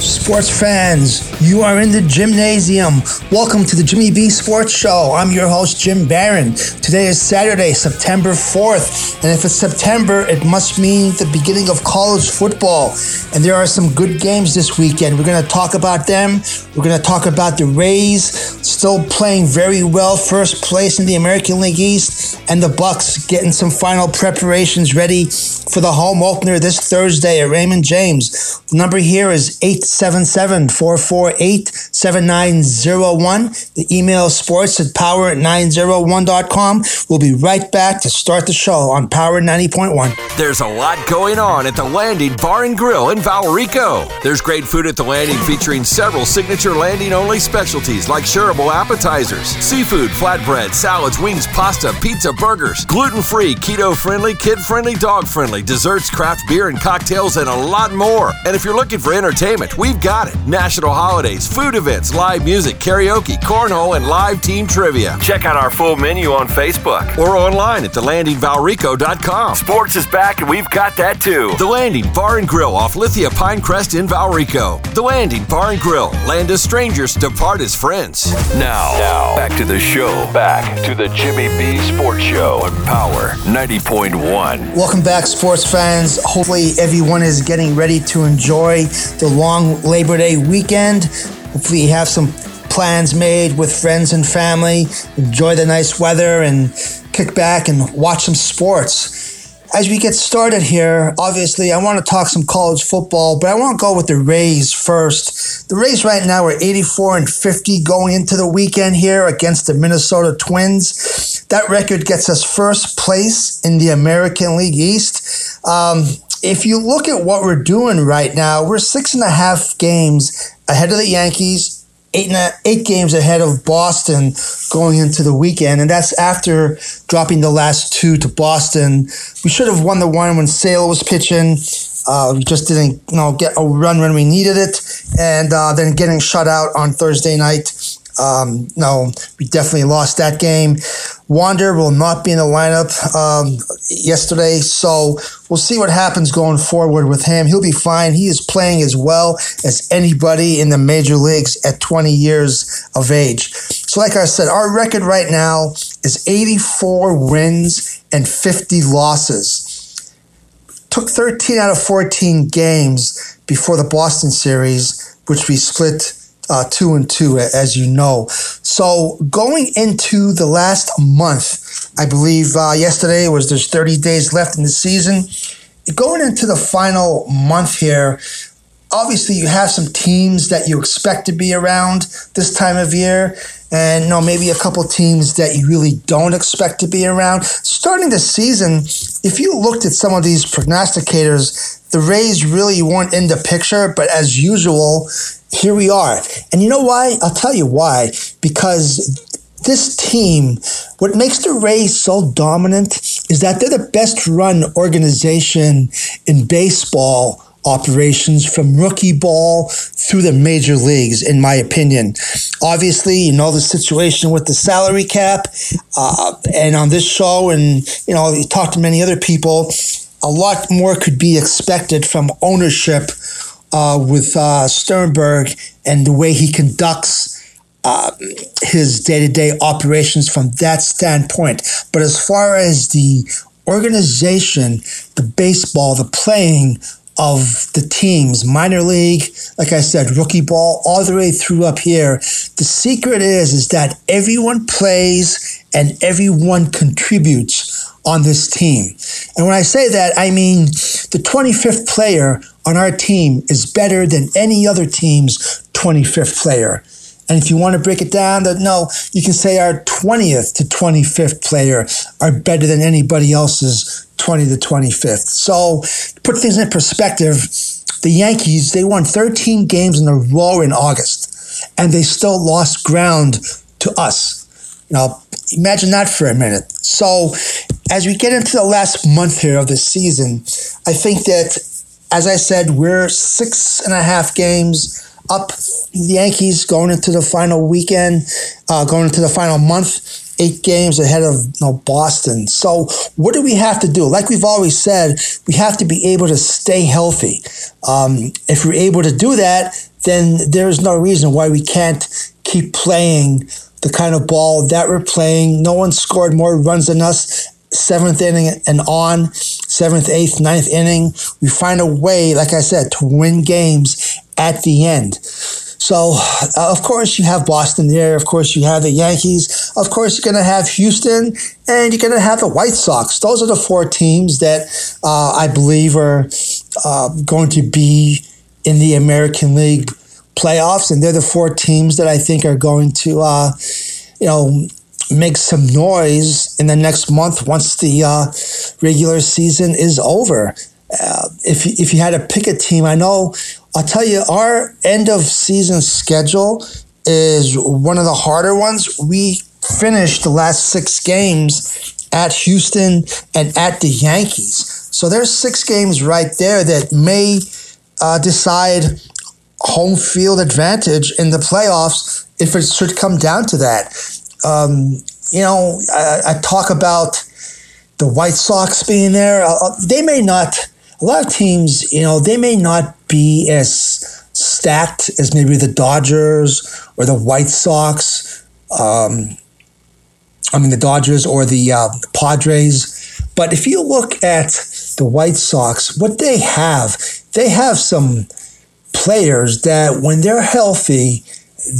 Sports fans, you are in the Jimnasium. Welcome to the Jimmy B Sports Show. I'm your host, Jim Barron. Today is Saturday, September 4th. And if it's September, it must mean the beginning of college football. And there are some good games this weekend. We're going to talk about them. We're going to talk about the Rays still playing very well, first place in the American League East, and the Bucks getting some final preparations ready for the home opener this Thursday at Raymond James. The number here is 877 448 7901. The email sports at power901.com. We'll be right back to start the show on Power 90.1. There's a lot going on at the Landing Bar and Grill in Valrico. There's great food at the Landing featuring several signature landing only specialties like shareable appetizers, seafood, flatbread, salads, wings, pasta, pizza, burgers, gluten free, keto friendly, kid friendly, dog friendly, desserts, craft beer and cocktails, and a lot more. And if you're looking for entertainment, we've got it. National holidays, food events, live music, karaoke, cornhole, and live team trivia. Check out our full menu on Facebook or online at thelandingvalrico.com. Sports is back and we've got that too. The Landing Bar and Grill off Lithia Pinecrest in Valrico. The Landing Bar and Grill. Land as strangers, depart as friends. Now, now, back to the show. Back to the Jimmy B Sports Show on Power 90.1. Welcome back, sports fans. Hopefully, everyone is getting ready to enjoy the long Labor Day weekend. Hopefully, you have some plans made with friends and family. Enjoy the nice weather and kick back and watch some sports. As we get started here, obviously, I want to talk some college football, but I want to go with the Rays first. The Rays right now are 84 and 50 going into the weekend here against the Minnesota Twins. That record gets us first place in the American League East. Um, if you look at what we're doing right now, we're six and a half games ahead of the Yankees, eight, a, eight games ahead of Boston going into the weekend, and that's after dropping the last two to Boston. We should have won the one when Sale was pitching. Uh, we just didn't, you know, get a run when we needed it, and uh, then getting shut out on Thursday night. Um, no, we definitely lost that game. Wander will not be in the lineup um, yesterday, so we'll see what happens going forward with him. He'll be fine. He is playing as well as anybody in the major leagues at 20 years of age. So, like I said, our record right now is 84 wins and 50 losses. Took 13 out of 14 games before the Boston series, which we split uh, two and two, as you know. So going into the last month, I believe uh, yesterday was there's 30 days left in the season. Going into the final month here, obviously you have some teams that you expect to be around this time of year and you know maybe a couple teams that you really don't expect to be around. Starting the season if you looked at some of these prognosticators the rays really weren't in the picture but as usual here we are. And you know why? I'll tell you why. Because this team, what makes the Rays so dominant is that they're the best run organization in baseball operations from rookie ball through the major leagues, in my opinion. Obviously, you know the situation with the salary cap, uh, and on this show, and you know, you talk to many other people, a lot more could be expected from ownership uh, with uh, Sternberg and the way he conducts. Uh, his day to day operations from that standpoint. But as far as the organization, the baseball, the playing of the teams, minor league, like I said, rookie ball, all the way through up here. The secret is is that everyone plays and everyone contributes on this team. And when I say that, I mean the 25th player on our team is better than any other team's 25th player. And if you want to break it down, that no, you can say our 20th to 25th player are better than anybody else's 20 to 25th. So put things in perspective, the Yankees, they won 13 games in a row in August, and they still lost ground to us. Now, imagine that for a minute. So, as we get into the last month here of the season, I think that, as I said, we're six and a half games up the Yankees going into the final weekend, uh, going into the final month eight games ahead of you know, Boston. So, what do we have to do? Like we've always said, we have to be able to stay healthy. Um, if we're able to do that, then there's no reason why we can't keep playing the kind of ball that we're playing. No one scored more runs than us. Seventh inning and on, seventh, eighth, ninth inning. We find a way, like I said, to win games at the end. So, uh, of course, you have Boston there. Of course, you have the Yankees. Of course, you're going to have Houston and you're going to have the White Sox. Those are the four teams that uh, I believe are uh, going to be in the American League playoffs. And they're the four teams that I think are going to, uh, you know, make some noise in the next month once the uh, regular season is over. Uh, if, if you had to pick a team, I know I'll tell you, our end of season schedule is one of the harder ones. We finished the last six games at Houston and at the Yankees. So there's six games right there that may uh, decide home field advantage in the playoffs if it should come down to that. Um, you know, I, I, talk about the White Sox being there. Uh, they may not a lot of teams, you know, they may not be as stacked as maybe the Dodgers or the White Sox. Um, I mean, the Dodgers or the uh, Padres. But if you look at the White Sox, what they have, they have some players that when they're healthy,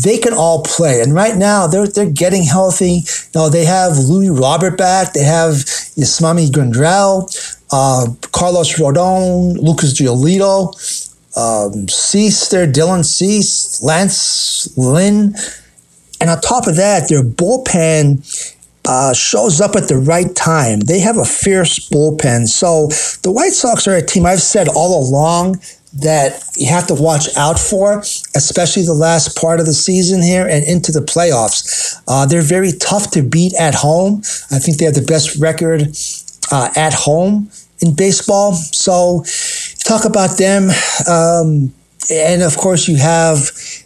they can all play. And right now, they're, they're getting healthy. Now, they have Luis Robert back. They have Yasmani Grandal uh, Carlos Rodon, Lucas Giolito, um, Cease there, Dylan Cease, Lance Lynn. And on top of that, their bullpen uh, shows up at the right time. They have a fierce bullpen. So the White Sox are a team I've said all along that you have to watch out for, especially the last part of the season here and into the playoffs. Uh, they're very tough to beat at home. I think they have the best record uh, at home in baseball. So talk about them. Um, and of course, you have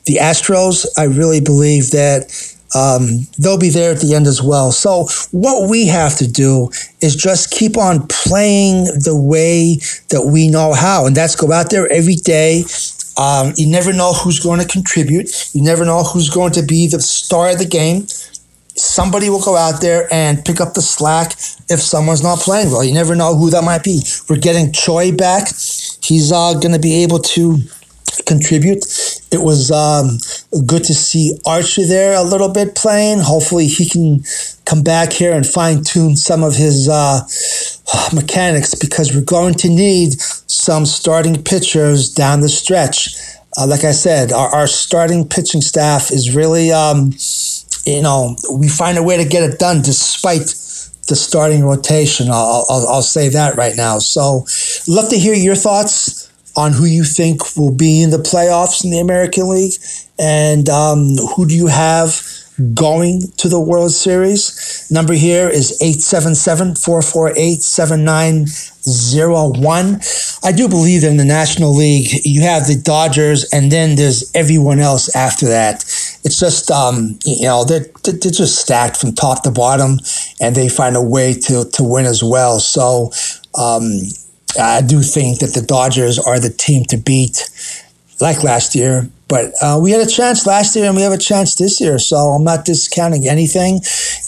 the Astros. I really believe that um, they'll be there at the end as well. So, what we have to do is just keep on playing the way that we know how, and that's go out there every day. Um, you never know who's going to contribute. You never know who's going to be the star of the game somebody will go out there and pick up the slack if someone's not playing well. You never know who that might be. We're getting Choi back. He's uh, going to be able to contribute. It was um, good to see Archer there a little bit playing. Hopefully, he can come back here and fine tune some of his uh, mechanics because we're going to need some starting pitchers down the stretch. Uh, like I said, our, our, starting pitching staff is really. Um, you know, we find a way to get it done despite the starting rotation. I'll, I'll, I'll say that right now. So, love to hear your thoughts on who you think will be in the playoffs in the American League and um, who do you have going to the World Series. Number here is 877 448 7901. I do believe that in the National League, you have the Dodgers and then there's everyone else after that. It's just, um, you know, they're, they're just stacked from top to bottom and they find a way to, to win as well. So, um, I do think that the Dodgers are the team to beat, like last year. But uh, we had a chance last year, and we have a chance this year. So I'm not discounting anything.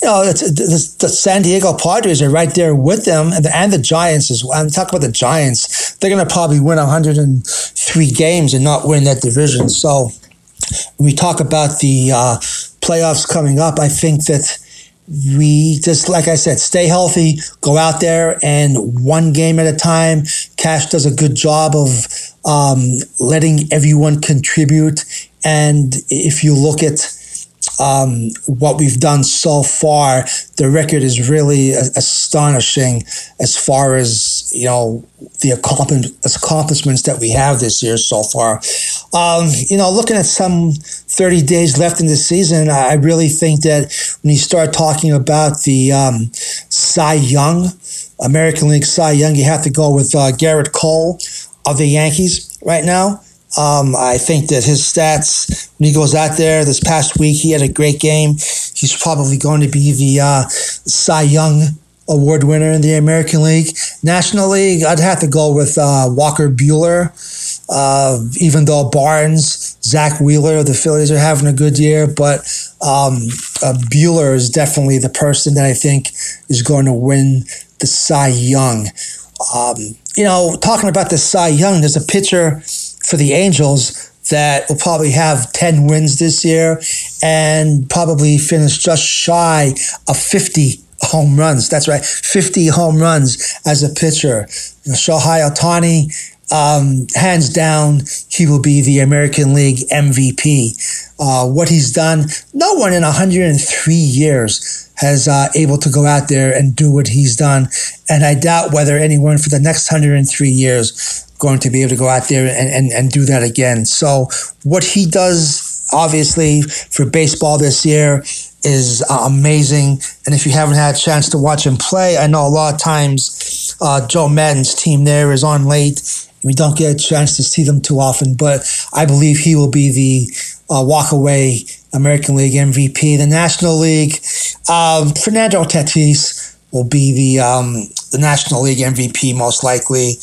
You know, the, the, San Diego Padres are right there with them, and the, and the Giants as well. And talk about the Giants; they're going to probably win 103 games and not win that division. So we talk about the uh, playoffs coming up. I think that we just like I said, stay healthy, go out there and one game at a time. Cash does a good job of um, letting everyone contribute. And if you look at um, what we've done so far, the record is really astonishing as far as you know the accomplishments that we have this year so far. Um, you know, looking at some 30 days left in the season, I really think that when you start talking about the um, Cy Young, American League Cy Young, you have to go with uh, Gerrit Cole of the Yankees right now. Um, I think that his stats when he goes out there this past week, he had a great game. He's probably going to be the uh, Cy Young award winner in the American League. National League, I'd have to go with uh, Walker Buehler. Uh, even though Burnes, Zack Wheeler, the Phillies are having a good year, but um, uh, Buehler is definitely the person that I think is going to win the Cy Young. Um, you know, talking about the Cy Young, there's a pitcher for the Angels that will probably have 10 wins this year and probably finish just shy of 50 home runs. That's right, 50 home runs as a pitcher. You know, Shohei Ohtani, um, hands down, he will be the American League MVP. Uh, what he's done, no one in 103 years has uh, able to go out there and do what he's done, and I doubt whether anyone for the next 103 years going to be able to go out there and, and, and do that again. So what he does, obviously, for baseball this year is uh, amazing. And if you haven't had a chance to watch him play, I know a lot of times uh, Joe Maddon's team there is on late. We don't get a chance to see them too often, but I believe he will be the uh, walk away American League MVP. The National League, um, Fernando Tatis will be the um, the National League MVP most likely.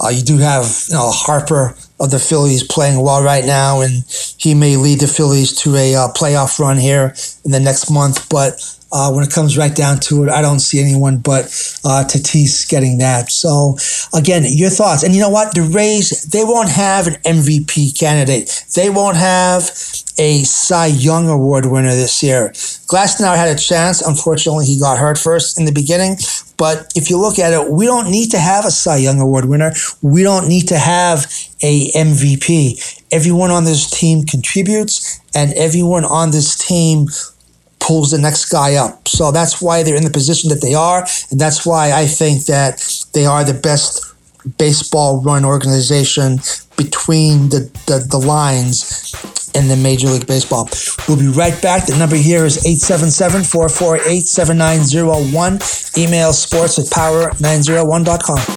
Uh, you do have you know Harper of the Phillies playing well right now, and he may lead the Phillies to a uh, playoff run here in the next month. But uh, when it comes right down to it, I don't see anyone but uh, Tatis getting that. So again, your thoughts. And you know what? The Rays they won't have an MVP candidate. They won't have a Cy Young Award winner this year. Glasnow had a chance. Unfortunately, he got hurt first in the beginning. But if you look at it, we don't need to have a Cy Young Award winner. We don't need to have a MVP. Everyone on this team contributes, and everyone on this team pulls the next guy up. So that's why they're in the position that they are, and that's why I think that they are the best baseball run organization between the, the, the lines in the Major League Baseball. We'll be right back. The number here is 877 448 7901. Email sports at power901.com.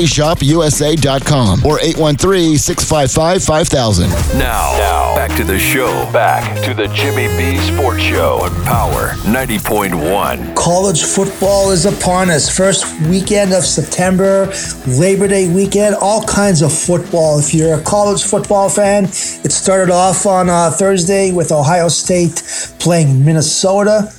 PropertyShopUSA.com or 813-655-5000. Now, now, back to the show. Back to the Jimmy B Sports Show on Power 90.1. College football is upon us. First weekend of September, Labor Day weekend, all kinds of football. If you're a college football fan, it started off on uh, Thursday with Ohio State playing Minnesota.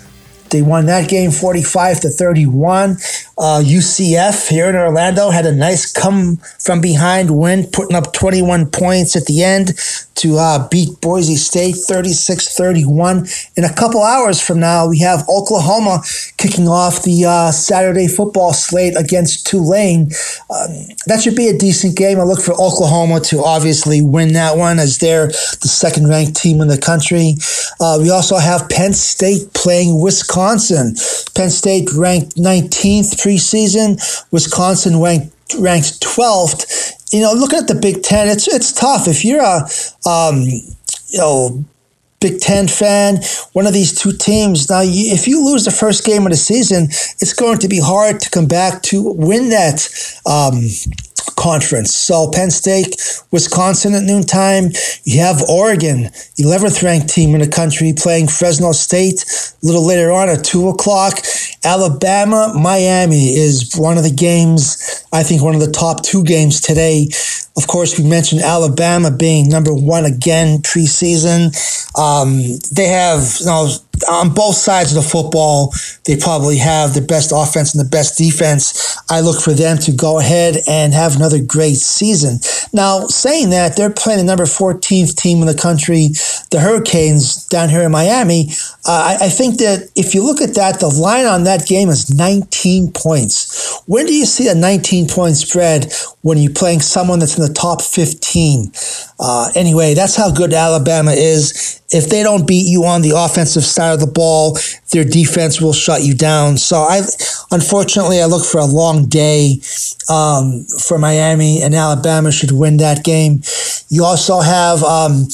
They won that game 45 to 31. Uh, UCF here in Orlando had a nice come from behind win, putting up 21 points at the end to uh, beat Boise State 36 31. In a couple hours from now, we have Oklahoma kicking off the uh, Saturday football slate against Tulane. Um, that should be a decent game. I look for Oklahoma to obviously win that one as they're the second ranked team in the country. Uh, we also have Penn State playing Wisconsin. Penn State ranked 19th preseason, Wisconsin ranked ranked 12th you know, looking at the Big Ten, it's it's tough. If you're a um, you know Big Ten fan, one of these two teams. Now, you, if you lose the first game of the season, it's going to be hard to come back to win that um, conference. So Penn State, Wisconsin at noontime. You have Oregon, 11th ranked team in the country, playing Fresno State a little later on at 2 o'clock. Alabama, Miami is one of the games, I think one of the top two games today. Of course, we mentioned Alabama being number one again preseason. Um, they have, you know, on both sides of the football, they probably have the best offense and the best defense. I look for them to go ahead and have another great season. Now, saying that, they're playing the number 14th team in the country, the Hurricanes down here in Miami. Uh, I, I, think that if you look at that, the line on that game is 19 points. When do you see a 19 point spread when you're playing someone that's in the top 15? Uh, anyway, that's how good Alabama is. If they don't beat you on the offensive side of the ball, their defense will shut you down. So I, unfortunately, I look for a long day um, for Miami, and Alabama should win that game. You also have um,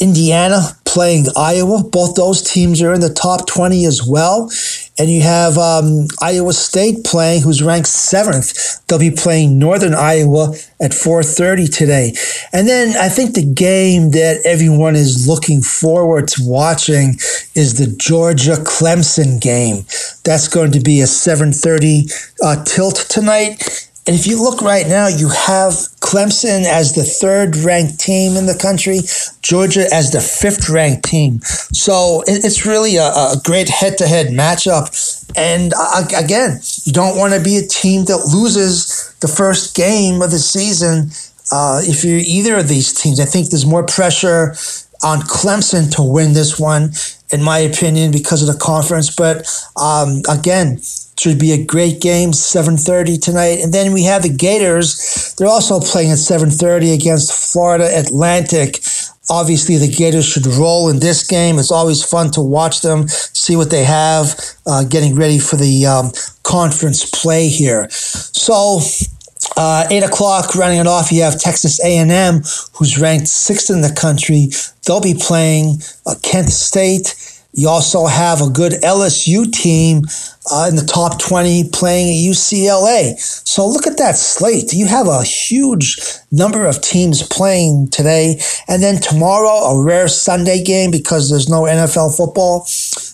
Indiana playing Iowa. Both those teams are in the top 20 as well. And you have um, Iowa State playing, who's ranked seventh. They'll be playing Northern Iowa at 4:30 today. And then I think the game that everyone is looking forward to watching is the Georgia Clemson game. That's going to be a 7:30 uh, tilt tonight. And if you look right now, you have Clemson as the third ranked team in the country, Georgia as the fifth ranked team. So it's really a, a great head to head matchup. And again, you don't want to be a team that loses the first game of the season uh, if you're either of these teams. I think there's more pressure on Clemson to win this one, in my opinion, because of the conference. But um, again, should be a great game, 7:30 tonight. And then we have the Gators. They're also playing at 7:30 against Florida Atlantic. Obviously, the Gators should roll in this game. It's always fun to watch them, see what they have, uh, getting ready for the um, conference play here. So, uh, eight o'clock, running it off, you have Texas A&M, who's ranked sixth in the country. They'll be playing uh, Kent State. You also have a good LSU team uh, in the top 20 playing at UCLA. So look at that slate. You have a huge number of teams playing today. And then tomorrow, a rare Sunday game because there's no NFL football.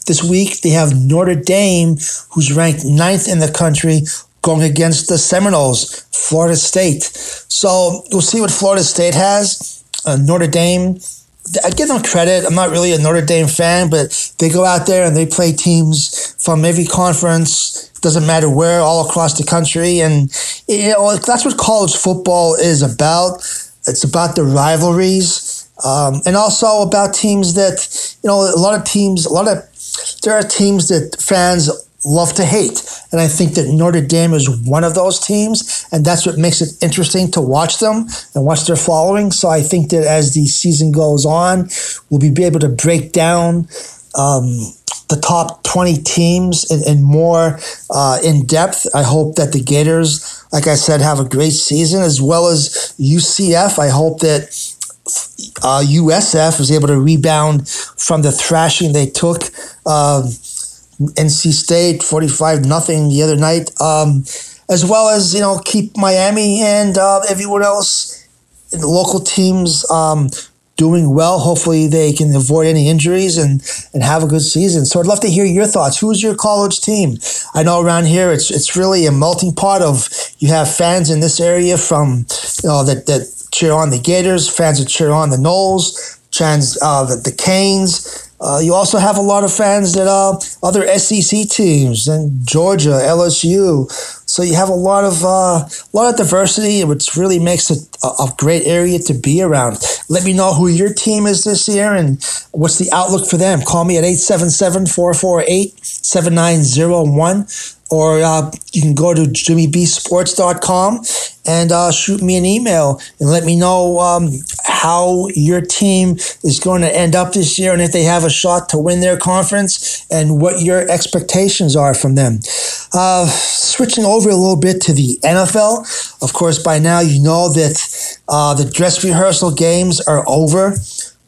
This week, they have Notre Dame, who's ranked ninth in the country, going against the Seminoles, Florida State. So we'll see what Florida State has. Uh, Notre Dame I give them credit. I'm not really a Notre Dame fan, but they go out there and they play teams from every conference. Doesn't matter where, all across the country, and you know that's what college football is about. It's about the rivalries, um, and also about teams that you know. A lot of teams, a lot of there are teams that fans love to hate. And I think that Notre Dame is one of those teams, and that's what makes it interesting to watch them and watch their following. So I think that as the season goes on, we'll be able to break down um, the top 20 teams in more uh, in depth. I hope that the Gators, like I said, have a great season, as well as UCF. I hope that uh, USF was able to rebound from the thrashing they took. Uh, NC State 45 nothing the other night, um, as well as you know keep Miami and uh, everyone else, the local teams um, doing well. Hopefully they can avoid any injuries and and have a good season. So I'd love to hear your thoughts. Who's your college team? I know around here it's it's really a melting pot of you have fans in this area from you know that that cheer on the Gators, fans that cheer on the Noles, fans uh, the, the Canes uh, you also have a lot of fans that are other SEC teams and Georgia, LSU. So you have a lot of uh, a lot of diversity, which really makes it a, a, great area to be around. Let me know who your team is this year and what's the outlook for them. Call me at 877-448-7901 or uh, you can go to jimmybsports.com and uh, shoot me an email and let me know um, how your team is going to end up this year and if they have a shot to win their conference and what your expectations are from them. Uh, switching over a little bit to the NFL, of course, by now you know that uh, the dress rehearsal games are over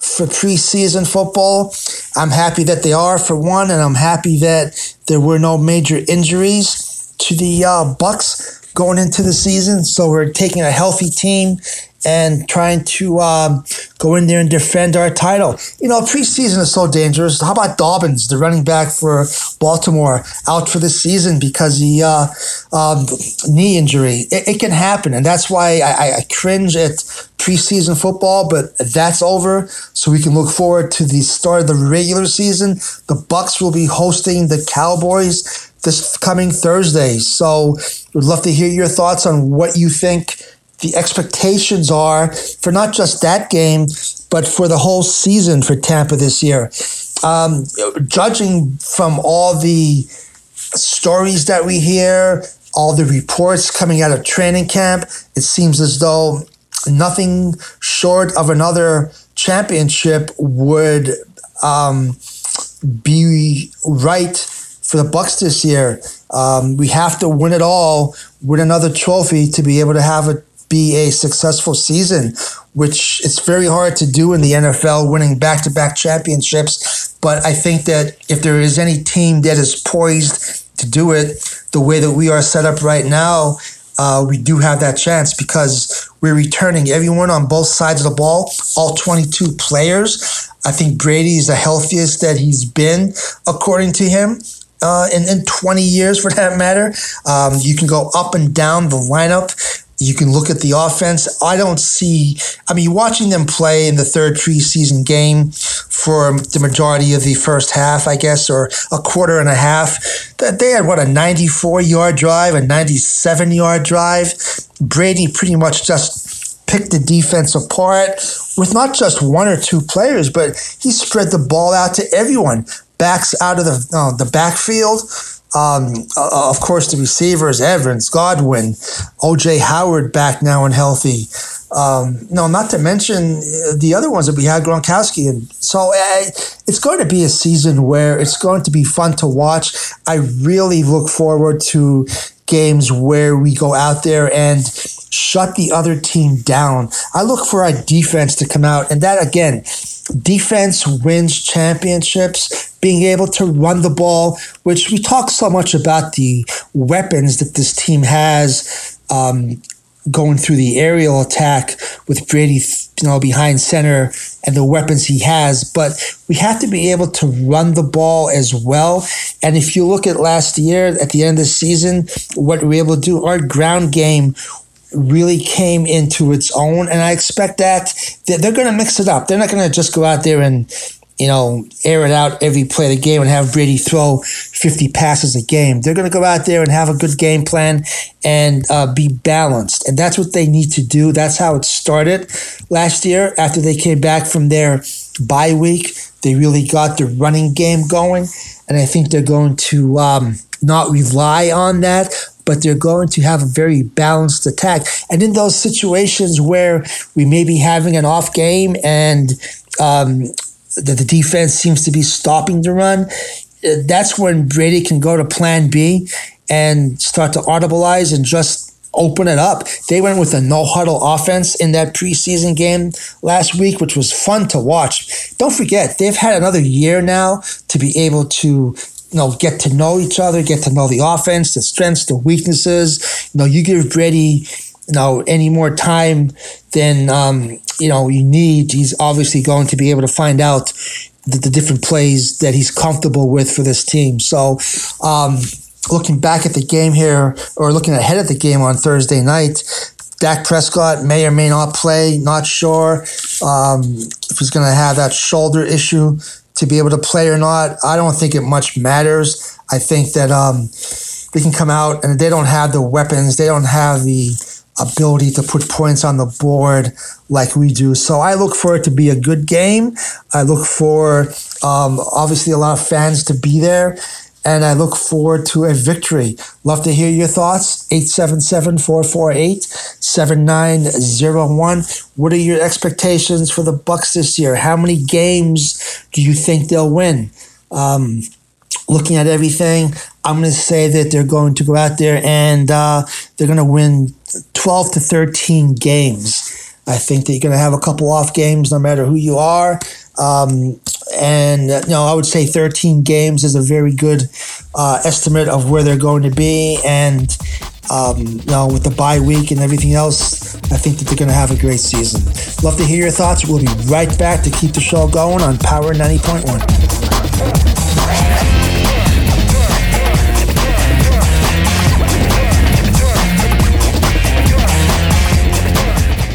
for preseason football. I'm happy that they are for one, and I'm happy that there were no major injuries to the uh, Bucks going into the season. So we're taking a healthy team and trying to um, go in there and defend our title. You know, preseason is so dangerous. How about Dobbins, the running back for Baltimore, out for the season because he uh, um, knee injury? It, it, can happen, and that's why I, I cringe at preseason football. But that's over, so we can look forward to the start of the regular season. The Bucks will be hosting the Cowboys this coming Thursday. So, we'd love to hear your thoughts on what you think the expectations are for not just that game, but for the whole season for Tampa this year. Um, judging from all the stories that we hear, all the reports coming out of training camp, it seems as though nothing short of another championship would um, be right for the Bucks this year. Um, we have to win it all, win another trophy to be able to have it be a successful season, which it's very hard to do in the NFL, winning back to back championships. But I think that if there is any team that is poised to do it the way that we are set up right now, uh, we do have that chance because we're returning everyone on both sides of the ball, all 22 players. I think Brady is the healthiest that he's been, according to him. Uh, in, in 20 years, for that matter. Um, you can go up and down the lineup. You can look at the offense. I don't see, I mean, watching them play in the third preseason game for the majority of the first half, I guess, or a quarter and a half, that they had what, a 94 yard drive, a 97 yard drive. Brady pretty much just picked the defense apart with not just one or two players, but he spread the ball out to everyone. Backs out of the, uh, the backfield um, uh, of course, the receivers, Evans, Godwin, OJ Howard back now and healthy. Um, no, not to mention uh, the other ones that we had, Gronkowski. And so uh, it's going to be a season where it's going to be fun to watch. I really look forward to games where we go out there and shut the other team down. I look for our defense to come out. And that, again, defense wins championships, being able to run the ball, which we talk so much about the weapons that this team has. Um, going through the aerial attack with Brady, you know, behind center and the weapons he has. But we have to be able to run the ball as well. And if you look at last year, at the end of the season, what we were able to do, our ground game really came into its own. And I expect that they're going to mix it up. They're not going to just go out there and, you know, air it out every play of the game and have Brady throw 50 passes a game. They're going to go out there and have a good game plan and uh, be balanced. And that's what they need to do. That's how it started last year after they came back from their bye week. They really got the running game going. And I think they're going to um, not rely on that, but they're going to have a very balanced attack. And in those situations where we may be having an off game and um, the, the defense seems to be stopping the run, uh, that's when Brady can go to plan B and start to audibilize and just open it up. They went with a no huddle offense in that preseason game last week, which was fun to watch. Don't forget, they've had another year now to be able to you know, get to know each other, get to know the offense, the strengths, the weaknesses. You know, you give Brady, you know, any more time than um, you know you need. He's obviously going to be able to find out the, the different plays that he's comfortable with for this team. So, um, looking back at the game here, or looking ahead at the game on Thursday night, Dak Prescott may or may not play. Not sure um, if he's going to have that shoulder issue to be able to play or not, I don't think it much matters. I think that um, they can come out and they don't have the weapons, they don't have the ability to put points on the board like we do. So I look for it to be a good game. I look for um, obviously a lot of fans to be there and I look forward to a victory. Love to hear your thoughts. 877 448 7901. What are your expectations for the Bucks this year? How many games do you think they'll win? Um, looking at everything, I'm going to say that they're going to go out there and uh, they're going to win 12 to 13 games. I think that you're going to have a couple off games no matter who you are. Um, and you know, I would say 13 games is a very good uh, estimate of where they're going to be. And um, you know, with the bye week and everything else, I think that they're going to have a great season. Love to hear your thoughts. We'll be right back to keep the show going on Power 90.1.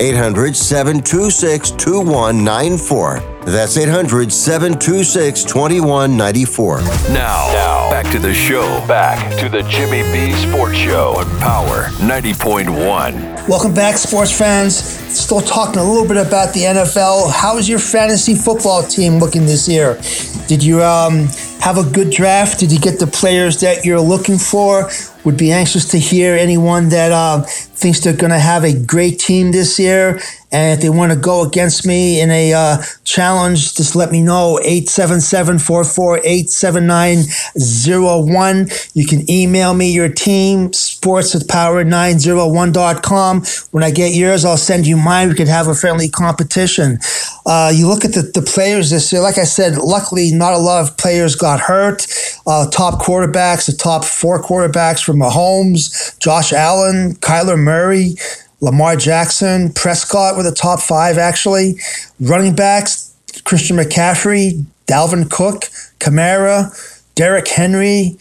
800 726 2194. That's 800 726 2194. Now, now, back to the show. Back to the Jimmy B Sports Show on Power 90.1. Welcome back, sports fans. Still talking a little bit about the NFL. How is your fantasy football team looking this year? Did you um, have a good draft? Did you get the players that you're looking for? Would be anxious to hear anyone that uh, thinks they're going to have a great team this year. And if they want to go against me in a uh, challenge, just let me know. 877-448-7901. You can email me your team, sports at power901.com. When I get yours, I'll send you mine. We could have a friendly competition. Uh, you look at the, the players this year, like I said, luckily not a lot of players got hurt. Uh, top quarterbacks, the top four quarterbacks from Mahomes, Josh Allen, Kyler Murray, Lamar Jackson, Prescott were the top five actually. Running backs, Christian McCaffrey, Dalvin Cook, Kamara, Derrick Henry,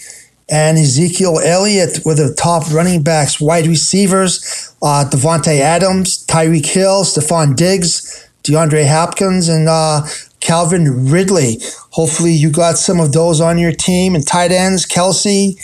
and Ezekiel Elliott were the top running backs. Wide receivers, uh, Davante Adams, Tyreek Hill, Stefon Diggs, DeAndre Hopkins, and uh, Calvin Ridley. Hopefully, you got some of those on your team. And tight ends, Kelce,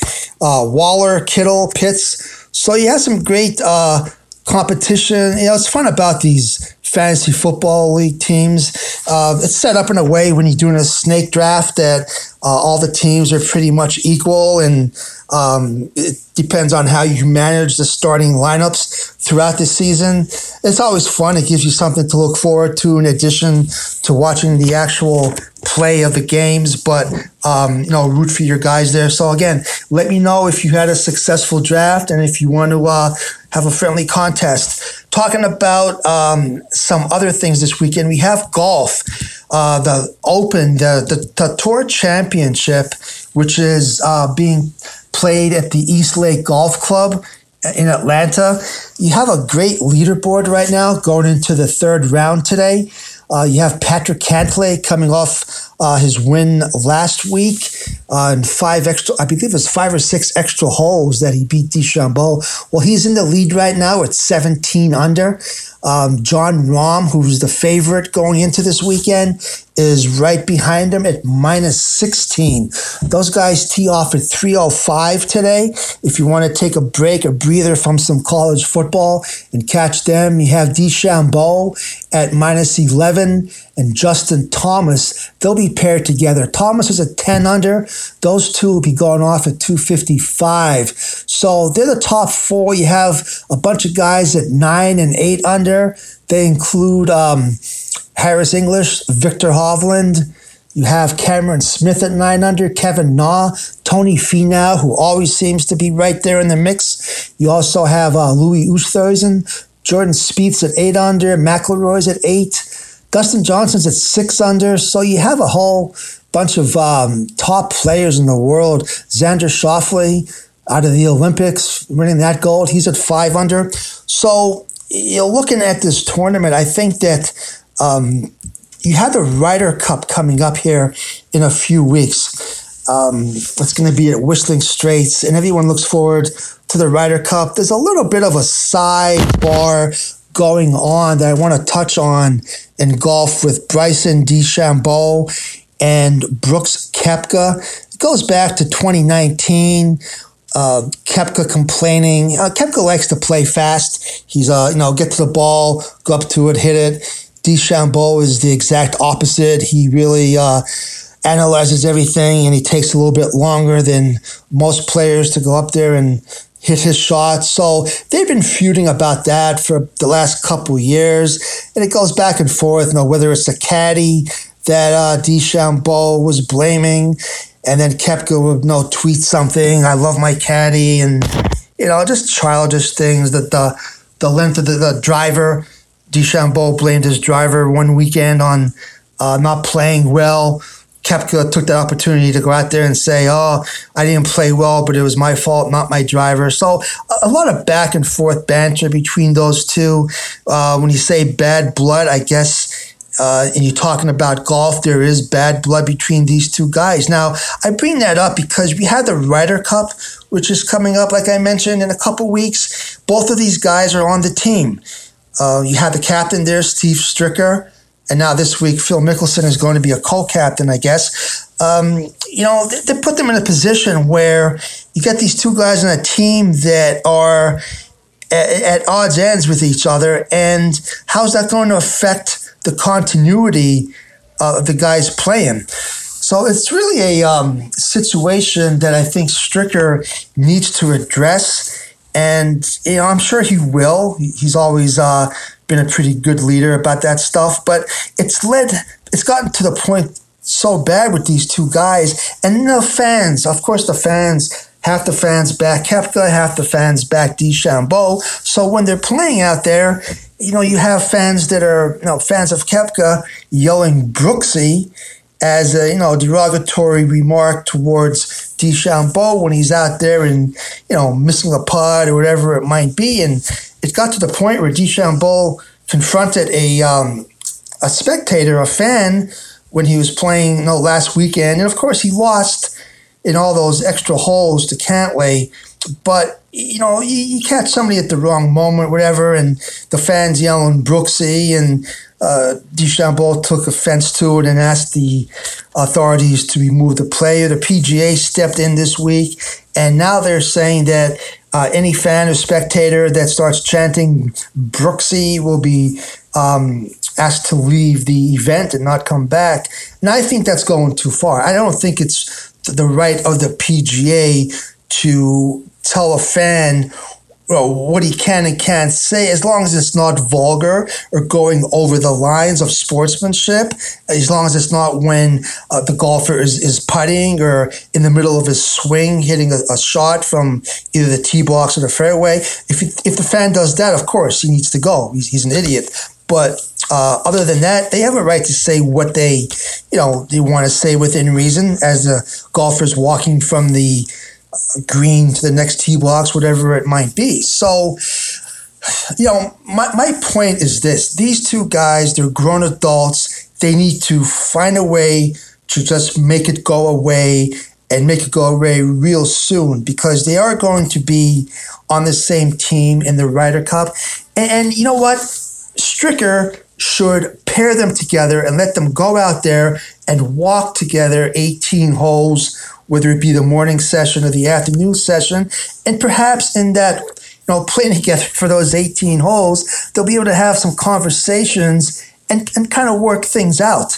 uh, Waller, Kittle, Pitts. So you have some great uh, competition. You know, it's fun about these fantasy football league teams. Uh, it's set up in a way when you're doing a snake draft that uh, all the teams are pretty much equal, and um, it depends on how you manage the starting lineups throughout the season. It's always fun. It gives you something to look forward to in addition to watching the actual play of the games. But um, you know, root for your guys there. So again, let me know if you had a successful draft and if you want to uh, have a friendly contest. Talking about um, some other things this weekend, we have golf. Uh, the Open, the, the, the Tour Championship, which is uh, being played at the East Lake Golf Club in Atlanta. You have a great leaderboard right now going into the third round today. Uh, you have Patrick Cantlay coming off uh, his win last week uh, in five extra, I believe it's five or six extra holes that he beat DeChambeau. Well, he's in the lead right now at 17 under. Um, Jon Rahm, who's the favorite going into this weekend, is right behind him at minus 16. Those guys tee off at 305 today. If you want to take a break, a breather from some college football and catch them, you have DeChambeau at minus 11 and Justin Thomas. They'll be paired together. Thomas is a 10 under. Those two will be going off at 255. So they're the top four. You have a bunch of guys at nine and eight under. They include um, Harris English, Viktor Hovland. You have Cameron Smith at nine under, Kevin Na, Tony Finau, who always seems to be right there in the mix. You also have uh, Louis Oosthuizen, Jordan Spieth's at eight under, McIlroy's at eight, Dustin Johnson's at six under. So you have a whole bunch of um, top players in the world. Xander Schauffele out of the Olympics, winning that gold, he's at five under. So you're looking at this tournament. I think that um, you have the Ryder Cup coming up here in a few weeks. Um, it's going to be at Whistling Straits, and everyone looks forward to the Ryder Cup. There's a little bit of a sidebar going on that I want to touch on in golf with Bryson DeChambeau and Brooks Koepka. It goes back to 2019. Uh, Koepka complaining. Uh, Koepka likes to play fast. He's, uh, you know, get to the ball, go up to it, hit it. DeChambeau is the exact opposite. He really uh, analyzes everything and he takes a little bit longer than most players to go up there and hit his shot. So they've been feuding about that for the last couple years, and it goes back and forth. You know, whether it's a caddy that uh, DeChambeau was blaming, and then Koepka would you know, tweet something, I love my caddy, and, you know, just childish things that the, the length of the, the driver, DeChambeau blamed his driver one weekend on uh, not playing well. Koepka took that opportunity to go out there and say, "Oh, I didn't play well, but it was my fault, not my driver." So a, lot of back and forth banter between those two. Uh, when you say bad blood, I guess. Uh, and you're talking about golf, there is bad blood between these two guys. Now, I bring that up because we had the Ryder Cup, which is coming up, like I mentioned, in a couple weeks. Both of these guys are on the team. Uh, you have the captain there, Steve Stricker and now this week Phil Mickelson is going to be a co-captain, I guess. Um, you know, they, they, put them in a position where you get these two guys on a team that are at, at odds ends with each other, and how's that going to affect the continuity of the guys playing? So it's really a um, situation that I think Stricker needs to address. And you know, I'm sure he will. He's always uh, been a pretty good leader about that stuff. But it's led, it's gotten to the point so bad with these two guys. And the fans, of course, the fans, half the fans back Koepka, half the fans back DeChambeau. So when they're playing out there, you know, you have fans that are, you know, fans of Koepka yelling Brooksy as a, you know, derogatory remark towards DeChambeau when he's out there and, you know, missing a putt or whatever it might be. And it got to the point where DeChambeau confronted a um, a spectator, a fan, when he was playing you know, last weekend, and of course he lost in all those extra holes to Cantlay. But you know, you, you catch somebody at the wrong moment, whatever, and the fans yelling Brooksy, and uh, DeChambeau took offense to it and asked the authorities to remove the player. The PGA stepped in this week, and now they're saying that uh, any fan or spectator that starts chanting Brooksy will be um, asked to leave the event and not come back. And I think that's going too far. I don't think it's the right of the PGA to tell a fan well, what he can and can't say, as long as it's not vulgar or going over the lines of sportsmanship, as long as it's not when uh, the golfer is, is putting or in the middle of his swing, hitting a, a shot from either the tee box or the fairway. If, if the fan does that, of course, he needs to go. He's, he's an idiot. But uh, other than that, they have a right to say what they, you know, they want to say within reason as the golfer's walking from the green to the next tee box, whatever it might be. So, you know, my, my point is this these two guys, they're grown adults. They need to find a way to just make it go away and make it go away real soon because they are going to be on the same team in the Ryder Cup. And, and you know what? Stricker should pair them together and let them go out there and walk together 18 holes whether it be the morning session or the afternoon session. And perhaps in that, you know, playing together for those 18 holes, they'll be able to have some conversations and, and kind of work things out.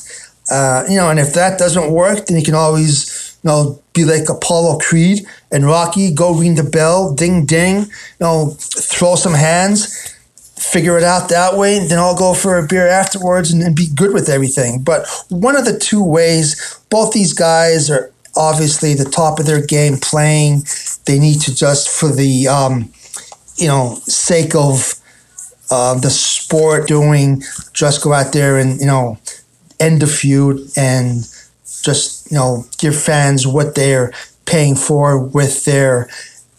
Uh, you know, and if that doesn't work, then you can always, you know, be like Apollo Creed and Rocky, go ring the bell, ding ding, you know, throw some hands, figure it out that way, then I'll go for a beer afterwards and, and be good with everything. But one of the two ways, both these guys are obviously the top of their game playing. They need to just for the um, you know sake of uh, the sport doing, just go out there and you know end the feud and just you know give fans what they're paying for with their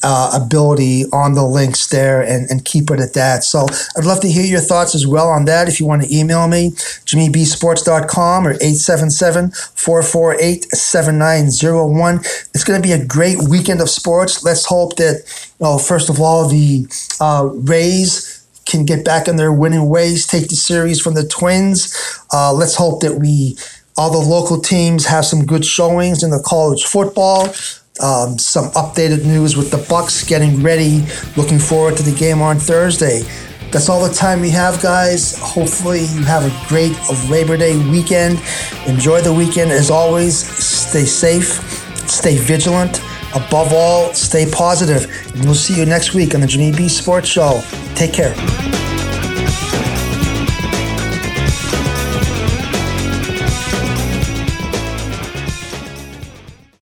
uh, ability on the links there and, and keep it at that. So I'd love to hear your thoughts as well on that. If you want to email me, jimmybsports.com or 877-448-7901. It's going to be a great weekend of sports. Let's hope that, know, first of all, the uh, Rays can get back in their winning ways, take the series from the Twins. Uh, let's hope that we all the local teams have some good showings in the college football. Um, some updated news with the Bucs getting ready. Looking forward to the game on Thursday. That's all the time we have, guys. Hopefully, you have a great Labor Day weekend. Enjoy the weekend as always. Stay safe, stay vigilant. Above all, stay positive. And we'll see you next week on the Jimmy B Sports Show. Take care.